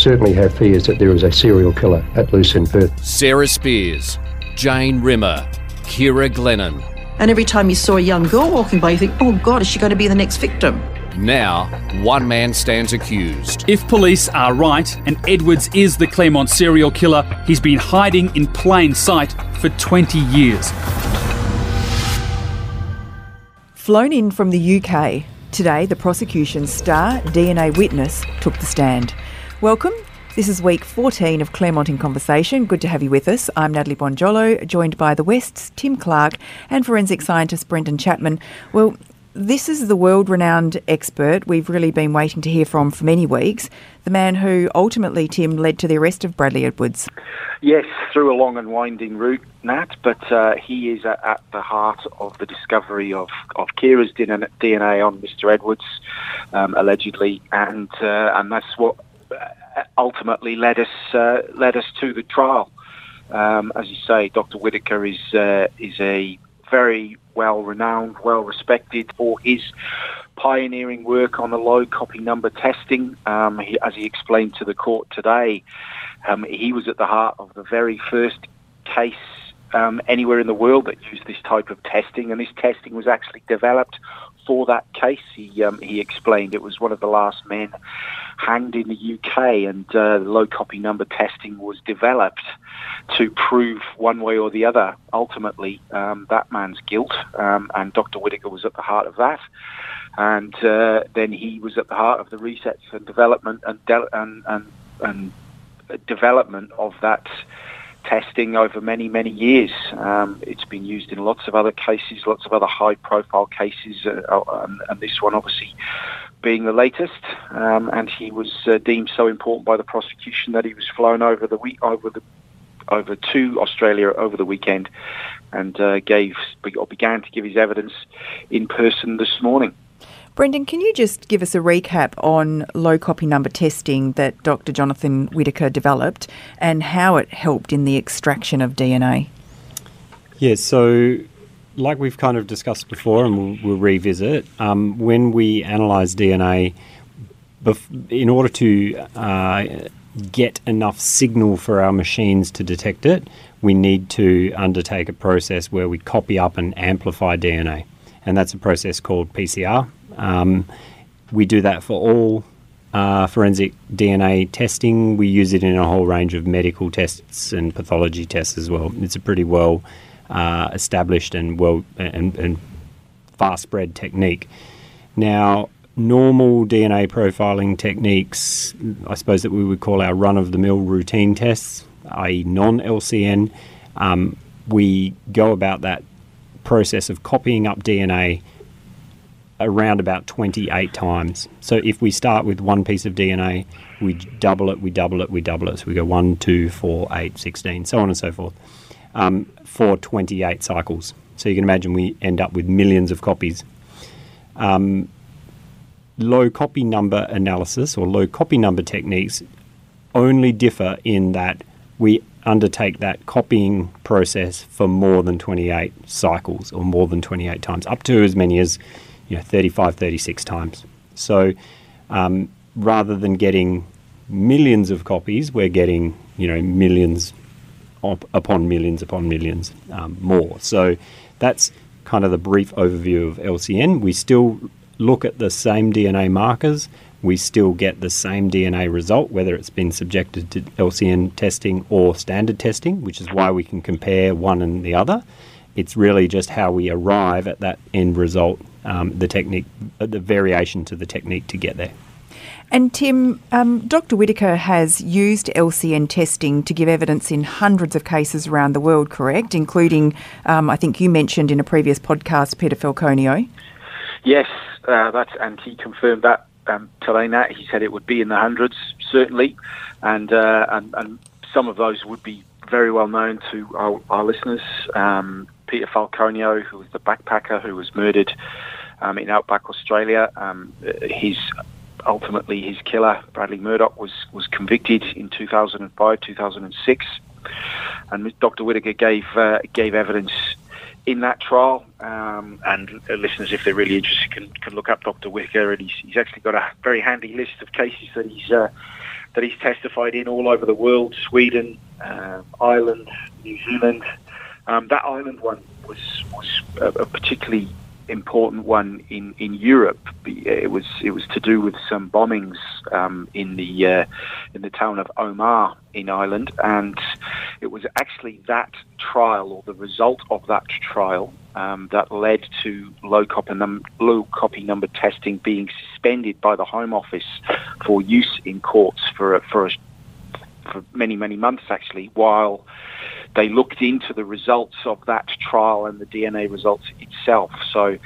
certainly have fears that there is a serial killer at loose in Perth. Sarah Spears, Jane Rimmer, Kira Glennon. And every time you saw a young girl walking by, you think, oh God, is she going to be the next victim? Now, one man stands accused. If police are right and Edwards is the Claremont serial killer, he's been hiding in plain sight for 20 years. Flown in from the UK, today the prosecution's star DNA witness took the stand. Welcome. This is week 14 of Claremont in Conversation. Good to have you with us. I'm Natalie Bonjolo, joined by the Wests, Tim Clark, and forensic scientist Brendan Chapman. Well, this is the world renowned expert we've really been waiting to hear from for many weeks, the man who ultimately, Tim, led to the arrest of Bradley Edwards. Yes, through a long and winding route, Nat, but uh, he is at, at, the heart of the discovery of, of Kira's DNA on Mr. Edwards, um, allegedly, and uh, and that's what ultimately led us uh, led us to the trial. Um, as you say, Dr. Whitaker is uh, is a very well renowned, well respected for his pioneering work on the low copy number testing. Um, he, as he explained to the court today, um, he was at the heart of the very first case um, anywhere in the world that used this type of testing, and this testing was actually developed for that case. He um, he explained it was one of the last men hanged in the UK, and uh, low copy number testing was developed to prove one way or the other, ultimately, um, that man's guilt. Um, and Dr. Whitaker was at the heart of that. And uh, then he was at the heart of the research and development and, de- and, and, and development of that testing over many, many years. Um, it's been used in lots of other cases, lots of other high-profile cases, uh, uh and, and, this one obviously being the latest. Um, and he was uh, deemed so important by the prosecution that he was flown over the week over the over to Australia over the weekend, and uh, gave or began to give his evidence in person this morning. Brendan, can you just give us a recap on low copy number testing that Dr. Jonathan Whitaker developed and how it helped in the extraction of DNA? Yeah, so like we've kind of discussed before, and we'll, we'll revisit, um, when we analyse DNA, bef- in order to uh, get enough signal for our machines to detect it, we need to undertake a process where we copy up and amplify DNA. And that's a process called PCR, um, we do that for all uh, forensic DNA testing. We use it in a whole range of medical tests and pathology tests as well. It's a pretty well uh, established and well and, and fast spread technique. Now, normal DNA profiling techniques, I suppose that we would call our run of the mill routine tests, i.e., non LCN, um, we go about that process of copying up DNA around about 28 times. So if we start with one piece of DNA, we double it, we double it, we double it. So we go 1, 2, 4, 8, 16, so on and so forth, um, for 28 cycles. So you can imagine we end up with millions of copies. Um, low copy number analysis or low copy number techniques only differ in that we undertake that copying process for more than 28 cycles or more than 28 times, up to as many as you know, 35, 36 times. So um, rather than getting millions of copies, we're getting you know millions op- upon millions upon millions um, more. So that's kind of the brief overview of LCN. We still look at the same DNA markers. We still get the same DNA result, whether it's been subjected to LCN testing or standard testing, which is why we can compare one and the other. It's really just how we arrive at that end result um, the technique, uh, the variation to the technique to get there. And Tim, um, Dr. Whitaker has used LCN testing to give evidence in hundreds of cases around the world, correct? Including, um, I think you mentioned in a previous podcast, Peter Falconio. Yes, uh, that's and he confirmed that um, today. Nat, he said it would be in the hundreds, certainly, and uh, and, and some of those would be very well known to our, our listeners. Um, Peter Falconio, who was the backpacker who was murdered um, in outback Australia. Um, his ultimately his killer, Bradley Murdoch, was was convicted in 2005, 2006, and Dr. Whitaker gave uh, gave evidence in that trial. Um, and listeners, if they're really interested, can, can look up Dr. Whitaker, and he's, he's actually got a very handy list of cases that he's uh, that he's testified in all over the world Sweden, uh, Ireland, New Zealand. Um, that Ireland one was, was a, a particularly important one in, in Europe. It was it was to do with some bombings um, in the uh, in the town of Omagh in Ireland, and it was actually that trial or the result of that trial um, that led to low copy, num- low copy number testing being suspended by the Home Office for use in courts for a, for a, for many many months actually while they looked into the results of that trial and the DNA results itself. So,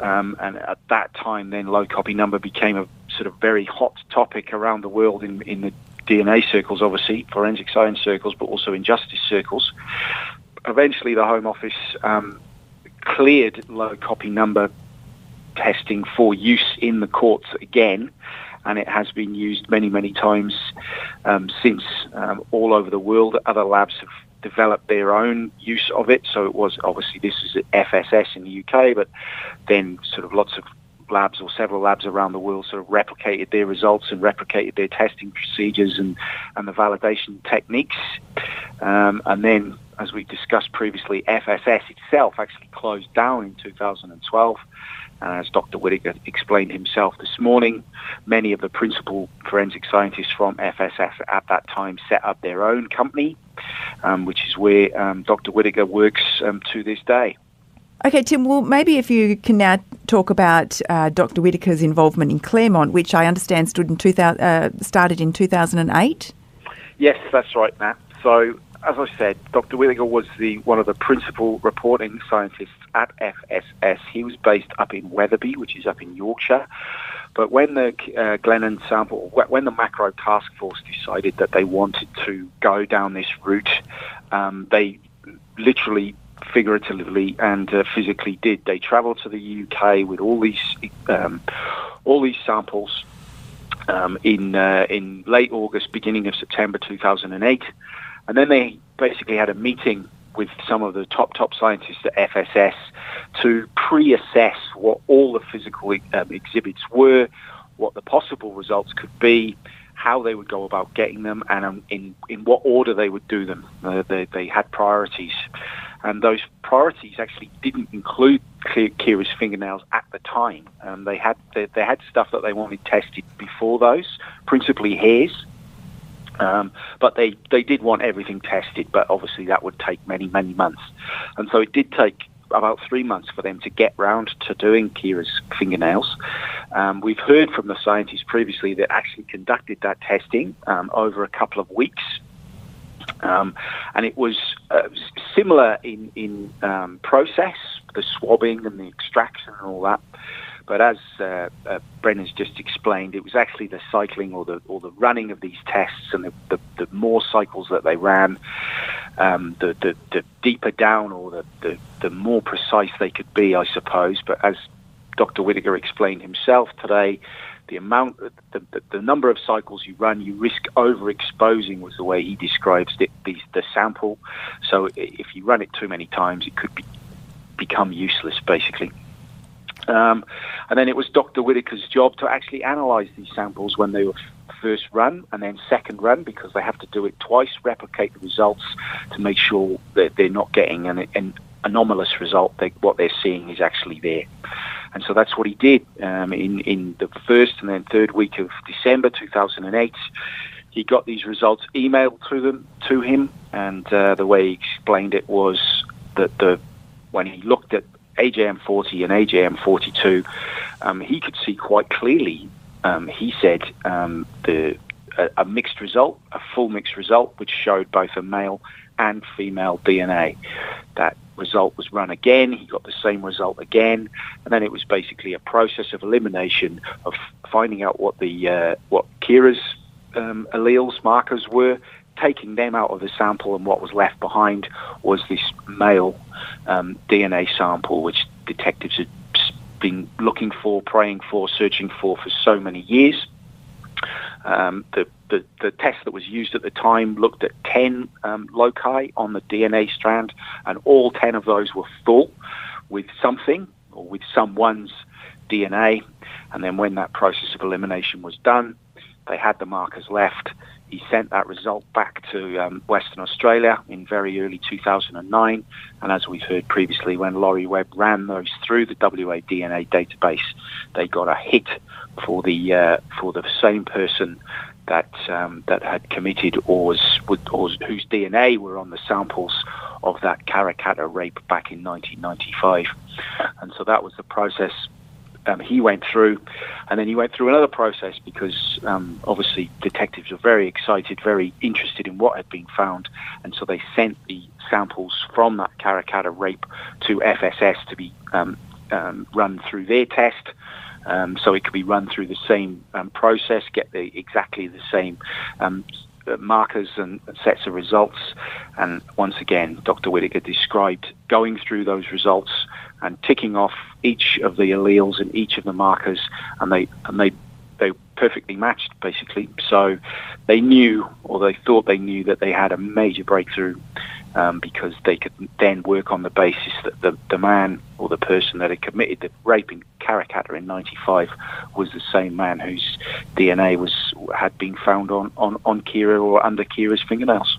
um, and at that time, then low copy number became a sort of very hot topic around the world in, in the DNA circles, obviously, forensic science circles, but also in justice circles. Eventually, the Home Office um, cleared low copy number testing for use in the courts again, and it has been used many, many times um, since um, all over the world. Other labs have developed their own use of it. So it was obviously this is FSS in the UK, but then sort of lots of labs or several labs around the world sort of replicated their results and replicated their testing procedures and, and the validation techniques. Um, and then, as we discussed previously, FSS itself actually closed down in 2012. And as Dr. Whitaker explained himself this morning, many of the principal forensic scientists from FSS at that time set up their own company, um, which is where um, Dr. Whitaker works um, to this day. Okay, Tim, well, maybe if you can now talk about uh, Dr. Whitaker's involvement in Claremont, which I understand stood in 2000, uh, started in 2008. Yes, that's right, Nat. So as I said, Dr. Whitaker was the one of the principal reporting scientists at FSS. He was based up in Wetherby, which is up in Yorkshire. But when the uh, Glennon sample, when the macro task force decided that they wanted to go down this route, um, they literally, figuratively, and uh, physically did. They travelled to the UK with all these um, all these samples um, in uh, in late August, beginning of September 2008. And then they basically had a meeting with some of the top, top scientists at FSS to pre-assess what all the physical um, exhibits were, what the possible results could be, how they would go about getting them, and um, in, in what order they would do them. Uh, they, they had priorities. And those priorities actually didn't include Kira's fingernails at the time. Um, they had they, they had stuff that they wanted tested before those, principally hairs, um, but they, they did want everything tested, but obviously that would take many, many months. And so it did take about three months for them to get round to doing Kira's fingernails. Um, we've heard from the scientists previously that actually conducted that testing um, over a couple of weeks. Um, and it was uh, similar in, in um, process, the swabbing and the extraction and all that. But as uh, uh, Brendan's just explained, it was actually the cycling or the or the running of these tests and the, the, the more cycles that they ran, um, the, the, the deeper down or the, the, the more precise they could be, I suppose. But as Dr. Whitaker explained himself today, the amount, the, the, the, number of cycles you run, you risk overexposing was the way he describes it, the, the sample. So if you run it too many times, it could be, become useless, basically. Um, and then it was Dr. Whitaker's job to actually analyse these samples when they were first run and then second run because they have to do it twice, replicate the results to make sure that they're not getting an, an anomalous result. They, what they're seeing is actually there. And so that's what he did um, in, in the first and then third week of December 2008. He got these results emailed to them to him, and uh, the way he explained it was that the when he looked at AJM40 and AJM42, um, he could see quite clearly. Um, he said um, the a, a, mixed result, a full mixed result, which showed both a male and female DNA. That result was run again. He got the same result again, and then it was basically a process of elimination of finding out what the uh, what Kira's um, alleles markers were, taking them out of the sample, and what was left behind was this male um, DNA sample, which detectives had been looking for, praying for, searching for for so many years. Um, the, the, the, test that was used at the time looked at 10 um, loci on the DNA strand, and all 10 of those were full with something or with someone's DNA. And then when that process of elimination was done, they had the markers left. He sent that result back to um, Western Australia in very early 2009. And as we've heard previously, when Laurie Webb ran those through the WA DNA database, they got a hit for the uh, for the same person that um, that had committed or was or whose DNA were on the samples of that Karrakatta rape back in 1995. And so that was the process um, he went through, and then he went through another process because um, obviously detectives were very excited, very interested in what had been found, and so they sent the samples from that Karrakatta rape to FSS to be um, um, run through their test. Um, so it could be run through the same um, process, get the exactly the same Uh, markers and sets of results. And once again, Dr. Whitaker described going through those results and ticking off each of the alleles and each of the markers, and they and they perfectly matched basically. So they knew, or they thought they knew, that they had a major breakthrough um, because they could then work on the basis that the, the man or the person that had committed the rape in Karrakatta in '95 was the same man whose DNA was had been found on, on, on Kira or under Kira's fingernails.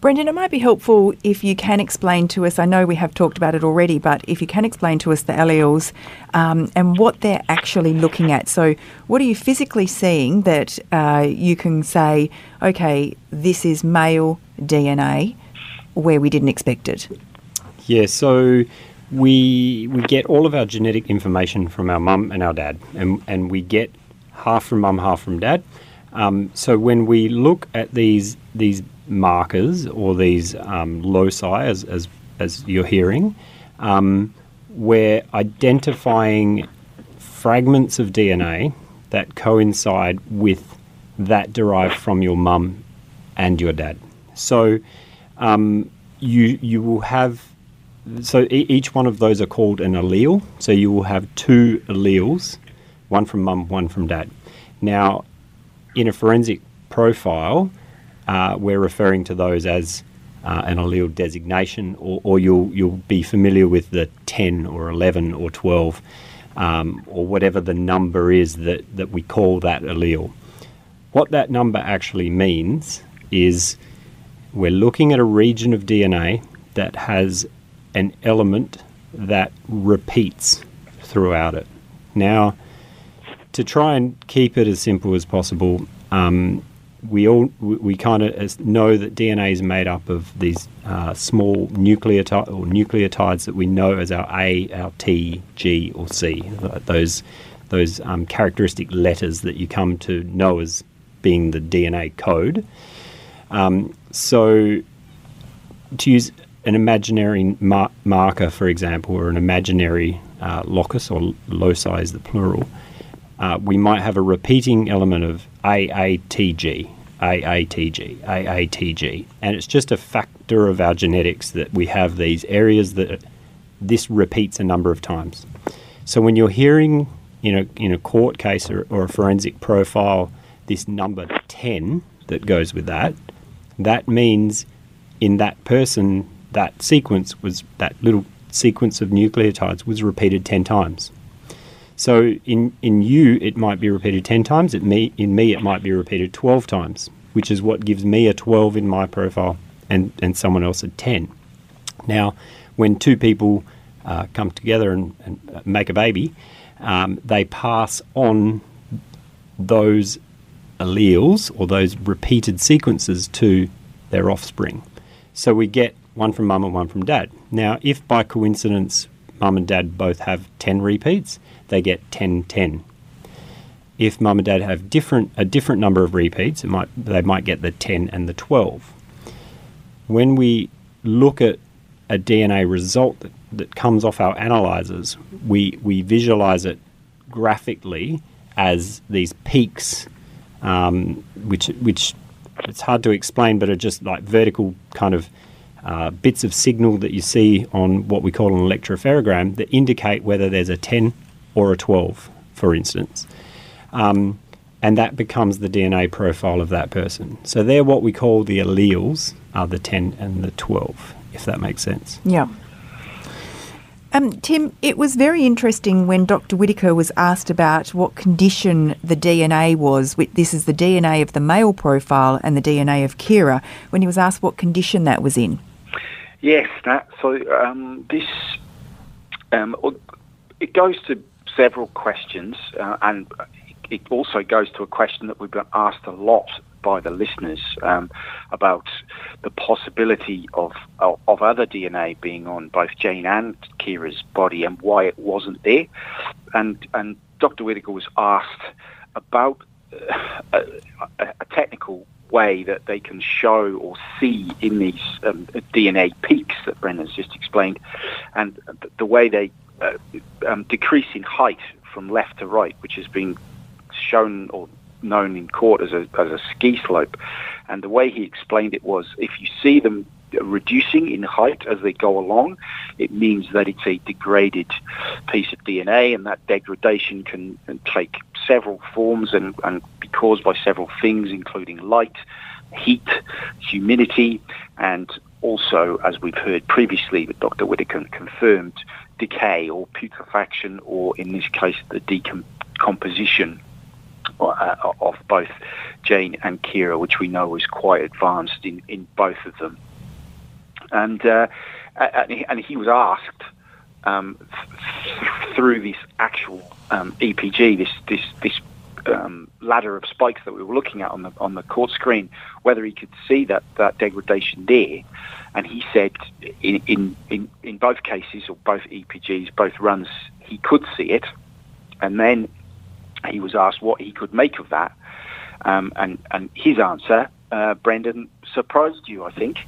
Brendan, it might be helpful if you can explain to us. I know we have talked about it already, but if you can explain to us the alleles um, and what they're actually looking at. So, what are you physically seeing that uh, you can say, okay, this is male DNA, where we didn't expect it? Yeah, so we we get all of our genetic information from our mum and our dad, and and we get half from mum, half from dad. Um, so when we look at these these markers or these um, loci, as, as, as you're hearing, um, we're identifying fragments of DNA that coincide with that derived from your mum and your dad. So um, you you will have so e- each one of those are called an allele. So you will have two alleles, one from mum, one from dad. Now, in a forensic profile, uh, we're referring to those as uh, an allele designation, or, or, you'll you'll be familiar with the 10 or 11 or 12, um, or whatever the number is that, that we call that allele. What that number actually means is we're looking at a region of DNA that has an element that repeats throughout it. Now, to try and keep it as simple as possible, um, we all we, kind of know that DNA is made up of these uh, small nucleotides or nucleotides that we know as our A, our T, G, or C. Those those um, characteristic letters that you come to know as being the DNA code. Um, so, to use an imaginary mar- marker, for example, or an imaginary uh, locus or loci is the plural, uh, we might have a repeating element of AATG, AATG, AATG. And it's just a factor of our genetics that we have these areas that this repeats a number of times. So when you're hearing in a, in a court case or, or a forensic profile this number 10 that goes with that, that means in that person, that sequence was, that little sequence of nucleotides was repeated 10 times. So in, in you, it might be repeated 10 times. It me, in me, it might be repeated 12 times, which is what gives me a 12 in my profile and, and someone else a 10. Now, when two people uh, come together and, and, make a baby, um, they pass on those alleles or those repeated sequences to their offspring. So we get one from mum and one from dad. Now, if by coincidence mum and dad both have 10 repeats, they get 10 10. If mum and dad have different a different number of repeats, it might they might get the 10 and the 12. When we look at a DNA result that, that comes off our analyzers, we, we visualize it graphically as these peaks, um, which, which it's hard to explain, but are just like vertical kind of uh, bits of signal that you see on what we call an electropherogram that indicate whether there's a 10 or a 12, for instance. Um, and that becomes the DNA profile of that person. So they're what we call the alleles, are the 10 and the 12, if that makes sense. Yeah. Um, Tim, it was very interesting when Dr. Whitaker was asked about what condition the DNA was. This is the DNA of the male profile and the DNA of Kira. When he was asked what condition that was in. Yes, that, so um, this um, it goes to several questions, uh, and it also goes to a question that we've been asked a lot by the listeners um, about the possibility of, of, of other DNA being on both Jane and Kira's body and why it wasn't there. And and Dr. Whitaker was asked about uh, a, a, technical way that they can show or see in these um, DNA peaks that Brendan's just explained, and the way they uh, um, decrease in height from left to right, which has been shown or known in court as a, as a ski slope. And the way he explained it was if you see them reducing in height as they go along, it means that it's a degraded piece of DNA, and that degradation can, can take several forms and, and be caused by several things, including light, heat, humidity, and also, as we've heard previously, that Dr. Whitaker confirmed, decay or putrefaction, or in this case, the decomposition uh, of both Jane and Kira, which we know is quite advanced in, in both of them. And, uh, and, he, was asked um, through this actual um, EPG, this, this, this um, ladder of spikes that we were looking at on the on the court screen, whether he could see that, that degradation there, and he said in, in in in both cases or both EPGs, both runs, he could see it, and then he was asked what he could make of that, um, and and his answer, uh, Brendan, surprised you, I think.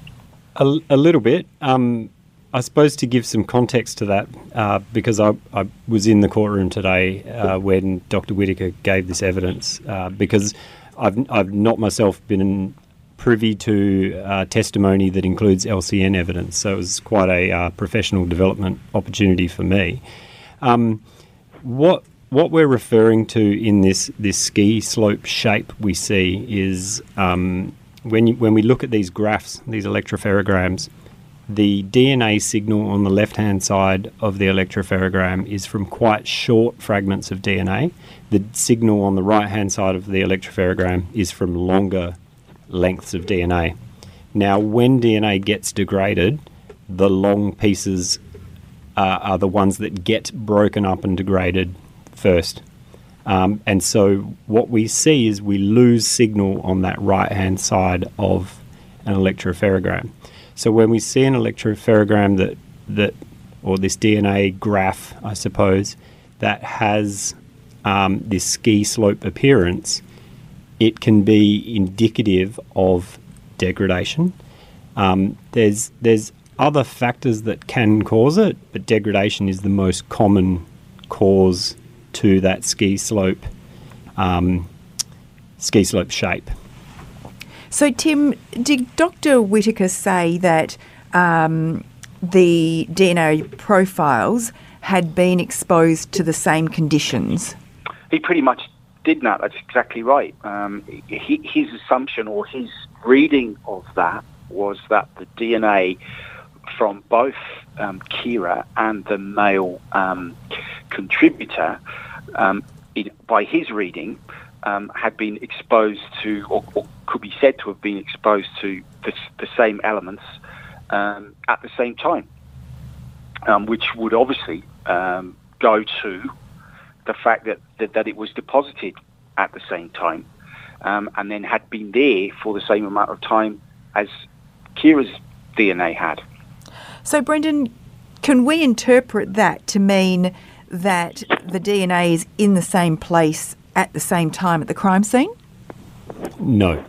A, a little bit. Um, I suppose to give some context to that, uh, because I, I, was in the courtroom today uh, when Dr. Whitaker gave this evidence, uh, because I've, I've not myself been privy to uh, testimony that includes LCN evidence, so it was quite a uh, professional development opportunity for me. Um, what what we're referring to in this this ski slope shape we see is um, when you, when we look at these graphs, these electropherograms, the DNA signal on the left hand side of the electropherogram is from quite short fragments of DNA. The signal on the right hand side of the electropherogram is from longer lengths of DNA. Now, when DNA gets degraded, the long pieces uh, are the ones that get broken up and degraded first. Um, and so what we see is we lose signal on that right hand side of an electropherogram. So when we see an electropherogram that that or this DNA graph, I suppose, that has um, this ski slope appearance, it can be indicative of degradation. Um, there's there's other factors that can cause it, but degradation is the most common cause to that ski slope um, ski slope shape. So, Tim, did Dr. Whitaker say that um, the DNA profiles had been exposed to the same conditions? He pretty much did that. That's exactly right. Um, he, his assumption or his reading of that was that the DNA from both um, Kira and the male um, contributor, um, by his reading, um, had been exposed to, or, or, could be said to have been exposed to the, the same elements um, at the same time, um, which would obviously go to the fact that, that, that, it was deposited at the same time and then had been there for the same amount of time as Kira's DNA had. So, Brendan, can we interpret that to mean that the DNA is in the same place at the same time at the crime scene? No.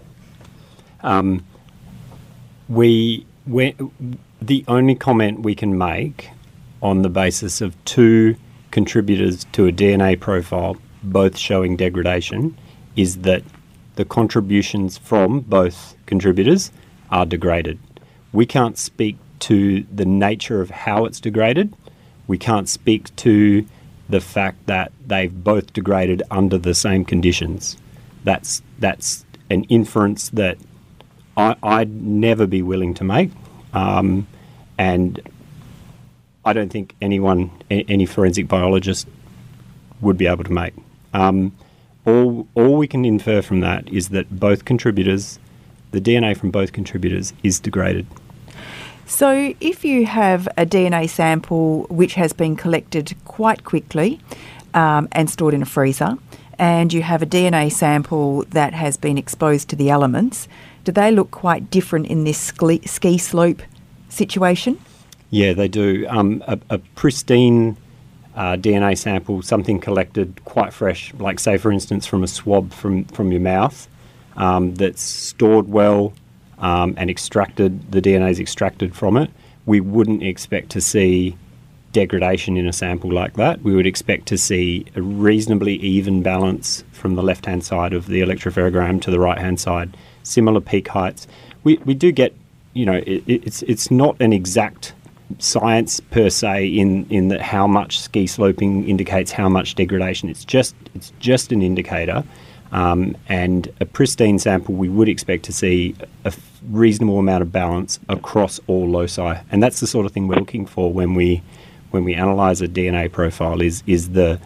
Um, we, we, the only comment we can make on the basis of two contributors to a DNA profile, both showing degradation, is that the contributions from both contributors are degraded. We can't speak to the nature of how it's degraded. We can't speak to the fact that they've both degraded under the same conditions. That's that's an inference that I, would never be willing to make, um, and I don't think anyone, any forensic biologist, would be able to make. Um, all, all we can infer from that is that both contributors, the DNA from both contributors, is degraded. So, if you have a DNA sample which has been collected quite quickly um, and stored in a freezer, and you have a DNA sample that has been exposed to the elements, do they look quite different in this ski, slope situation? Yeah, they do. Um, a, a pristine uh, DNA sample, something collected quite fresh, like say for instance from a swab from, from your mouth, um, that's stored well um, and extracted, the DNA is extracted from it, we wouldn't expect to see degradation in a sample like that. We would expect to see a reasonably even balance from the left hand side of the electropherogram to the right hand side, similar peak heights. We, we do get, you know, it, it's, it's not an exact science per se in in that how much ski sloping indicates how much degradation. It's just it's just an indicator, um, and a pristine sample we would expect to see a reasonable amount of balance across all loci, and that's the sort of thing we're looking for when we when we analyse a DNA profile. Is is the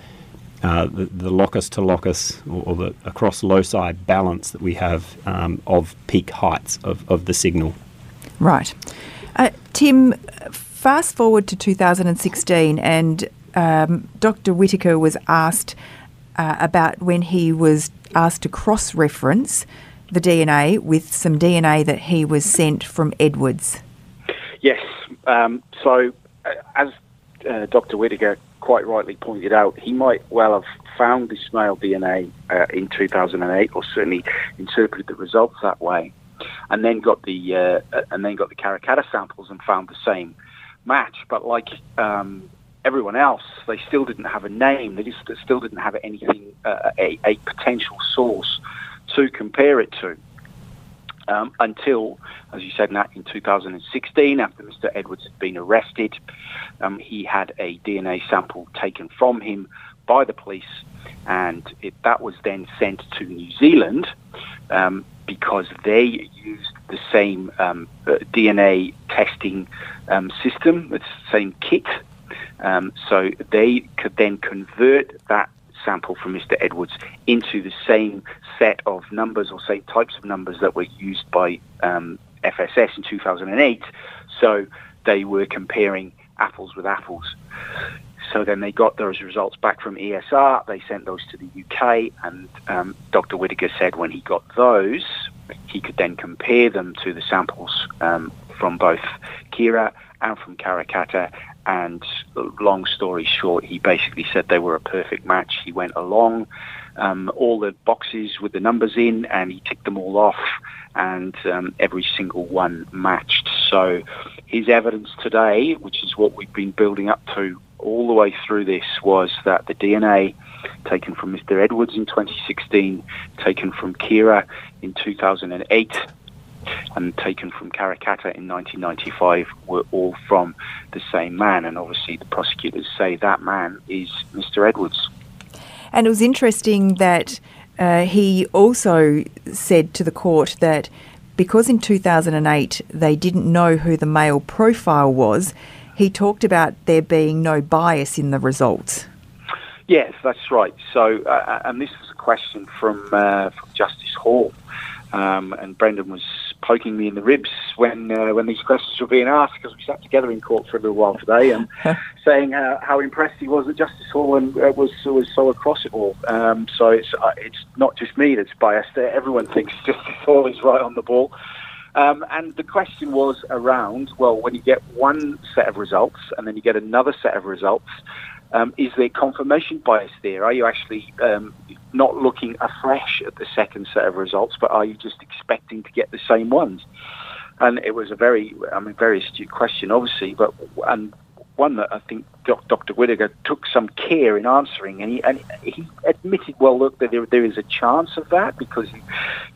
uh, the, the, locus to locus or, or, the across loci balance that we have um, of peak heights of, of the signal. Right. Uh, Tim, fast forward to 2016, and um, Dr. Whitaker was asked uh, about when he was asked to cross reference the DNA with some DNA that he was sent from Edwards. Yes. Um, so, uh, as uh, Dr. Whitaker quite rightly pointed out, he might well have found this male DNA uh, in 2008, or certainly interpreted the results that way, and then got the uh, and then got the Karrakatta samples and found the same match, but like um, everyone else, they still didn't have a name. They just still didn't have anything, uh, a, a, potential source to compare it to. Um, until, as you said, Nat, in 2016, after Mr. Edwards had been arrested, um, he had a DNA sample taken from him by the police, and it, that was then sent to New Zealand um, because they used the same um, uh, DNA testing um, system, the same kit. Um, so they could then convert that sample from Mr. Edwards into the same set of numbers or same types of numbers that were used by um, FSS in 2008. So they were comparing apples with apples. So then they got those results back from ESR. They sent those to the UK, and um, Dr. Whitaker said when he got those, he could then compare them to the samples um, from both Kira and from Karrakatta. And long story short, he basically said they were a perfect match. He went along um, all the boxes with the numbers in, and he ticked them all off, and um, every single one matched. So his evidence today, which is what we've been building up to all the way through this was that the DNA taken from Mr. Edwards in 2016, taken from Kira in 2008, and taken from Karrakatta in 1995 were all from the same man. And obviously, the prosecutors say that man is Mr. Edwards. And it was interesting that uh, he also said to the court that because in 2008 they didn't know who the male profile was, he talked about there being no bias in the results. Yes, that's right. So, uh, uh, and this was a question from, uh, from Justice Hall, um, and Brendan was poking me in the ribs when uh, when these questions were being asked because we sat together in court for a little while today and saying uh, how impressed he was that Justice Hall and, uh, was was so across it all. Um, so it's it's not just me that's biased. Everyone thinks Justice Hall is right on the ball. Um, and the question was around, well, when you get one set of results and then you get another set of results, um, is there confirmation bias there? Are you actually um, not looking afresh at the second set of results, but are you just expecting to get the same ones? And it was a very, I mean, very astute question, obviously, but and one that I think Dr. Whitaker took some care in answering, and he, and he admitted, well, look, that there, there is a chance of that because you,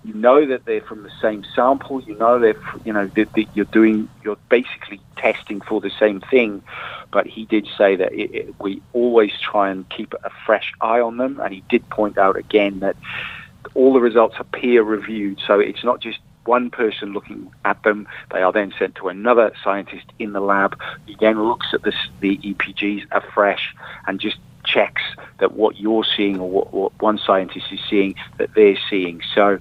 you know that they're from the same sample, you know they're, you know, that, that you're doing, you're basically testing for the same thing. But he did say that it, it, we always try and keep a fresh eye on them, and he did point out again that all the results are peer reviewed, so it's not just one person looking at them. They are then sent to another scientist in the lab who then looks at this, the EPGs afresh and just checks that what you're seeing or what, what one scientist is seeing that they're seeing. So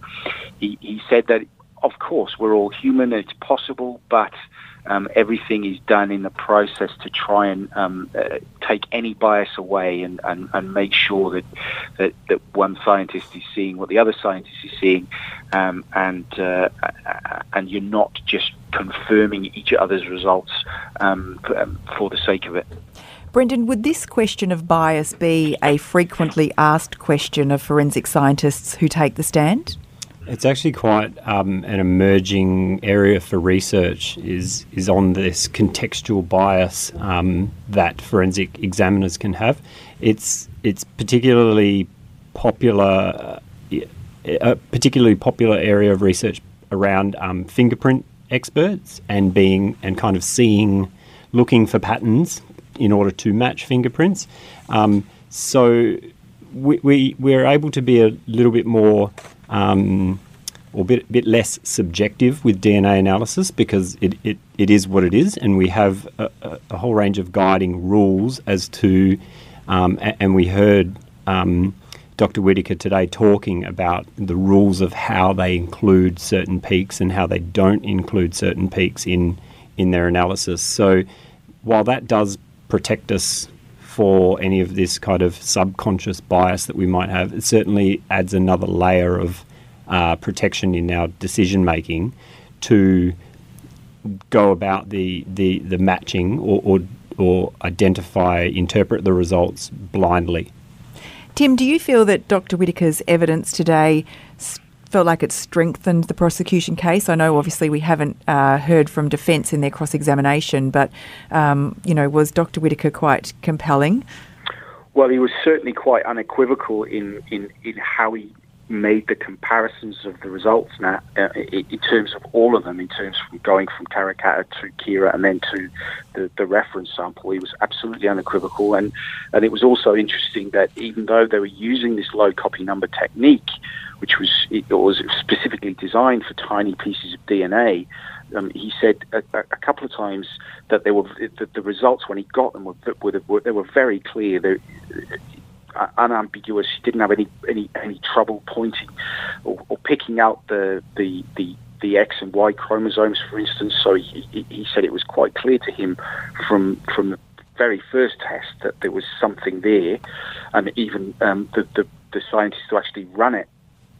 he, he said that, of course, we're all human, it's possible, but um, everything is done in the process to try and um, uh, take any bias away and, and, and make sure that, that, that one scientist is seeing what the other scientist is seeing, um, and uh, and you're not just confirming each other's results um, um, for the sake of it. Brendan, would this question of bias be a frequently asked question of forensic scientists who take the stand? It's actually quite um, an emerging area for research. is is on this contextual bias um, that forensic examiners can have. It's it's particularly popular, uh, a particularly popular area of research around um, fingerprint experts and being and kind of seeing, looking for patterns in order to match fingerprints. Um, so we, we we're able to be a little bit more um, or a bit, bit less subjective with DNA analysis because it, it, it is what it is, and we have a, a whole range of guiding rules as to, um, and we heard um, Dr. Whitaker today talking about the rules of how they include certain peaks and how they don't include certain peaks in, in their analysis. So while that does protect us for any of this kind of subconscious bias that we might have, it certainly adds another layer of uh, protection in our decision making to go about the, the, the matching or, or, or identify, interpret the results blindly. Tim, do you feel that Dr. Whitaker's evidence today felt like it strengthened the prosecution case? I know obviously we haven't uh, heard from defence in their cross examination, but um, you know, was Dr. Whitaker quite compelling? Well, he was certainly quite unequivocal in, in, in how he made the comparisons of the results now uh, in terms of all of them, in terms of going from Karrakatta to Kira and then to the, the reference sample. He was absolutely unequivocal, and and it was also interesting that even though they were using this low copy number technique, which was it was specifically designed for tiny pieces of DNA. Um, he said a, a, couple of times that they were that the results when he got them were, were, were they were very clear. They, uh, unambiguous. He didn't have any any, any trouble pointing or, or picking out the, the the the X and Y chromosomes, for instance. So he, he said it was quite clear to him from from the very first test that there was something there, and even um, the, the the scientists who actually ran it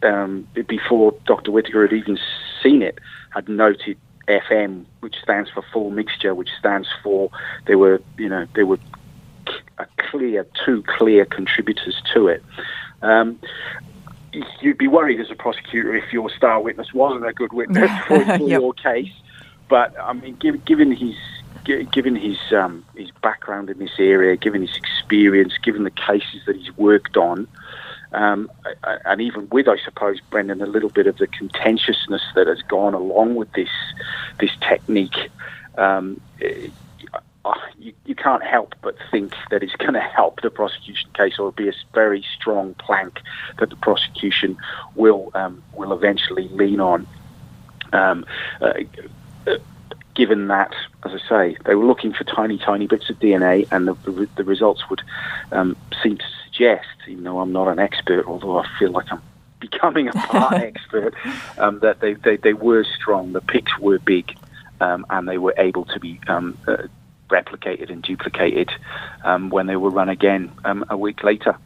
um, before Dr. Whitaker had even seen it had noted FM, which stands for full mixture, which stands for there were you know there were a clear, two clear contributors to it. Um, you'd be worried as a prosecutor if your star witness wasn't a good witness for, for yep. your case. But I mean, given, given his given his um, his background in this area, given his experience, given the cases that he's worked on, um, and even with, I suppose, Brendan, a little bit of the contentiousness that has gone along with this this technique, um, uh, you, you can't help but think that it's going to help the prosecution case or be a very strong plank that the prosecution will um, will eventually lean on. Uh, given that, as I say, they were looking for tiny, tiny bits of DNA, and the, the, the results would um, seem to suggest, even though I'm not an expert, although I feel like I'm becoming a part expert, um, that they, they, they were strong, the picks were big, um, and they were able to be um, uh, replicated and duplicated um, when they were run again um, a week later.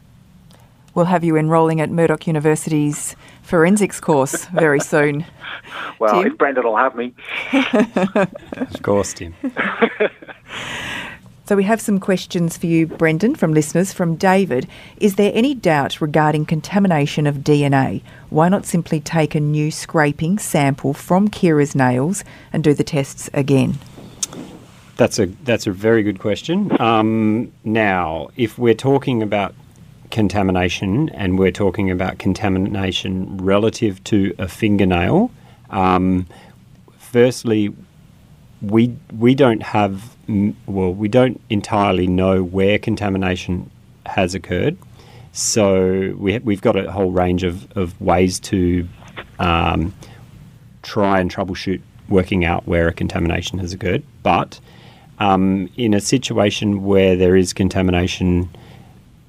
We'll have you enrolling at Murdoch University's forensics course very soon. well, Tim? if Brendan will have me. of course, Tim. So we have some questions for you, Brendan, from listeners. From David, is there any doubt regarding contamination of DNA? Why not simply take a new scraping sample from Kira's nails and do the tests again? That's a that's a very good question. Um, now, if we're talking about contamination and we're talking about contamination relative to a fingernail, um, firstly, we we don't have well we don't entirely know where contamination has occurred. So we we've got a whole range of, of ways to um, try and troubleshoot working out where a contamination has occurred. But um, in a situation where there is contamination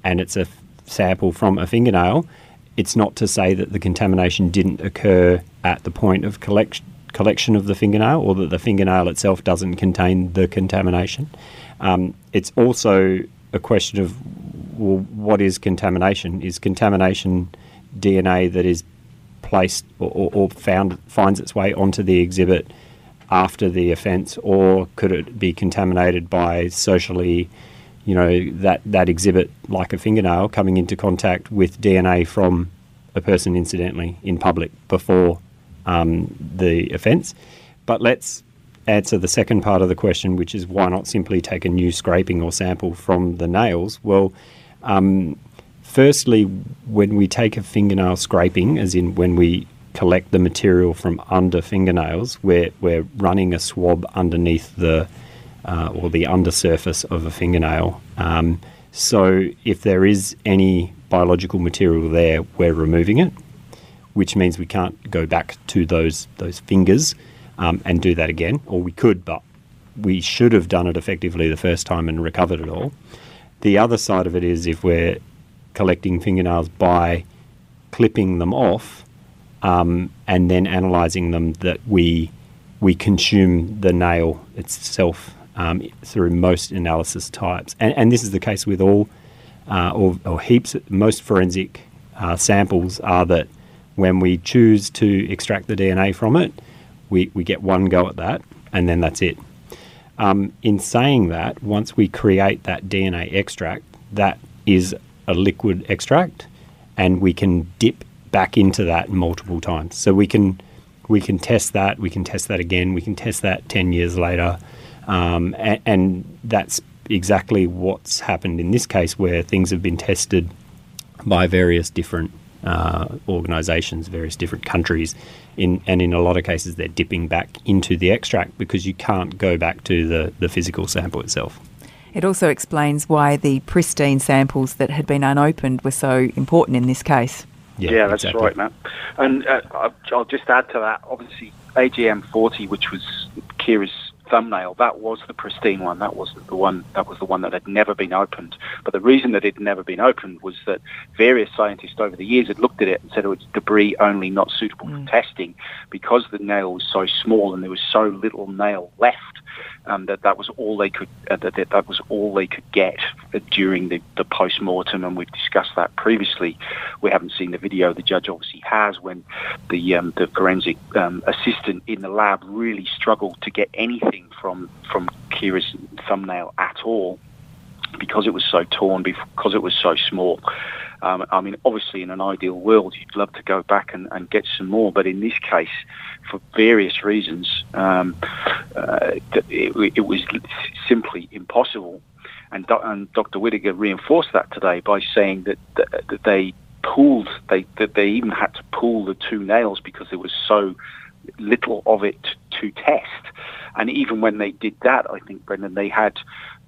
and it's a sample from a fingernail, it's not to say that the contamination didn't occur at the point of collect- collection of the fingernail or that the fingernail itself doesn't contain the contamination. Um, it's also a question of well, what is contamination? Is contamination DNA that is placed or, or, or found finds its way onto the exhibit after the offence, or could it be contaminated by socially, you know, that, that exhibit, like a fingernail, coming into contact with DNA from a person incidentally in public before um, the offence? But let's answer the second part of the question, which is why not simply take a new scraping or sample from the nails? Well, um, firstly, when we take a fingernail scraping, as in when we collect the material from under fingernails, we're, we're running a swab underneath the uh, or the undersurface of a fingernail. Um, so if there is any biological material there, we're removing it, which means we can't go back to those those fingers um, and do that again, or we could, but we should have done it effectively the first time and recovered it all. The other side of it is if we're collecting fingernails by clipping them off um, and then analysing them, that we we consume the nail itself um, through most analysis types, and, and this is the case with all uh, or, or, heaps. Most forensic uh, samples are that when we choose to extract the DNA from it, we, we get one go at that, and then that's it. Um, in saying that, once we create that DNA extract, that is a liquid extract, and we can dip back into that multiple times. So we can we can test that, we can test that again, we can test that ten years later, um, and, and that's exactly what's happened in this case, where things have been tested by various different uh, organisations, various different countries, in, and in a lot of cases they're dipping back into the extract because you can't go back to the, the physical sample itself. It also explains why the pristine samples that had been unopened were so important in this case. Yeah, yeah that's exactly. right, Matt. And uh, I'll just add to that. Obviously, AGM 40, which was Ciara's thumbnail, that was the pristine one. That was the one. That was the one that had never been opened. But the reason that it had never been opened was that various scientists over the years had looked at it and said it was debris only, not suitable mm. for testing, because the nail was so small and there was so little nail left um, that that was all they could uh, that, that, that was all they could get during the, the post mortem, and we've discussed that previously. We haven't seen the video. The judge obviously has when the um, the forensic um, assistant in the lab really struggled to get anything from from Ciara's thumbnail at all because it was so torn, because it was so small. Um, I mean, obviously, in an ideal world, you'd love to go back and, and get some more, but in this case, for various reasons, um, uh, it, it, was simply impossible. And, and, Dr. Whitaker reinforced that today by saying that, that, that they pulled, they, that they even had to pull the two nails because there was so little of it to test. And even when they did that, I think, Brendan, they had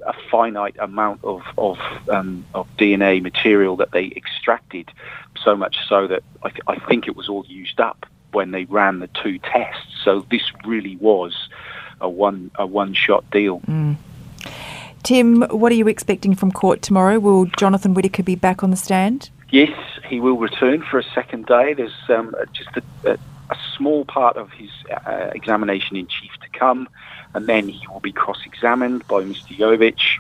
a finite amount of of, um, of DNA material that they extracted, so much so that I, th- I think it was all used up when they ran the two tests. So this really was a one a one shot deal. Mm. Tim, what are you expecting from court tomorrow? Will Jonathan Whitaker be back on the stand? Yes, he will return for a second day. There's um, just a, a, a, small part of his uh, examination in chief to come and then he will be cross-examined by Mr. Yovich.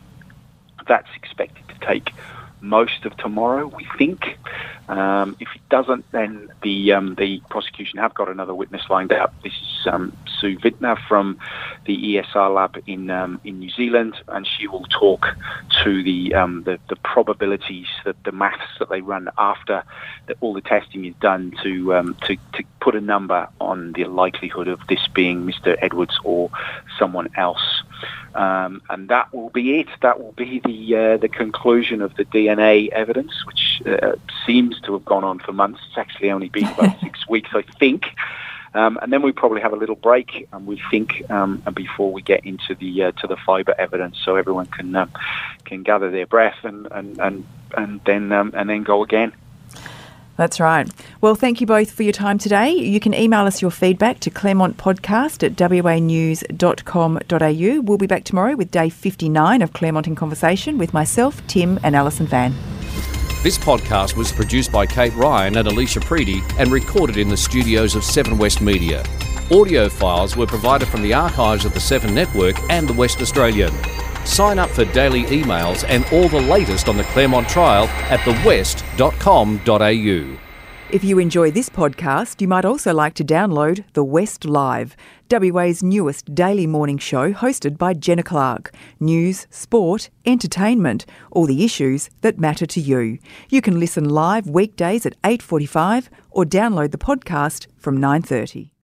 That's expected to take most of tomorrow, we think. Um, if it doesn't, then the um, the prosecution have got another witness lined up. This is um, Sue Vintiner from the ESR lab in um, in New Zealand, and she will talk to the um, the, the, probabilities, that the maths that they run after the, all the testing is done to, um, to to put a number on the likelihood of this being Mr. Edwards or someone else. Um, and that will be it. That will be the uh, the conclusion of the DNA evidence, which uh, seems to have gone on for months. It's actually only been about six weeks, I think. Um, and then we probably have a little break, and we think, um, and before we get into the uh, to the fibre evidence, so everyone can um, can gather their breath and and and, and then um, and then go again. That's right. Well, thank you both for your time today. You can email us your feedback to claremontpodcast at wanews.com.au. We'll be back tomorrow with day 59 of Claremont in Conversation with myself, Tim, and Alison Fan. This podcast was produced by Kate Ryan and Alicia Preedy and recorded in the studios of Seven West Media. Audio files were provided from the archives of the Seven Network and the West Australian. Sign up for daily emails and all the latest on the Claremont trial at thewest.com.au. If you enjoy this podcast, you might also like to download The West Live, WA's newest daily morning show hosted by Jenna Clark. News, sport, entertainment, all the issues that matter to you. You can listen live weekdays at 8:45 or download the podcast from 9:30.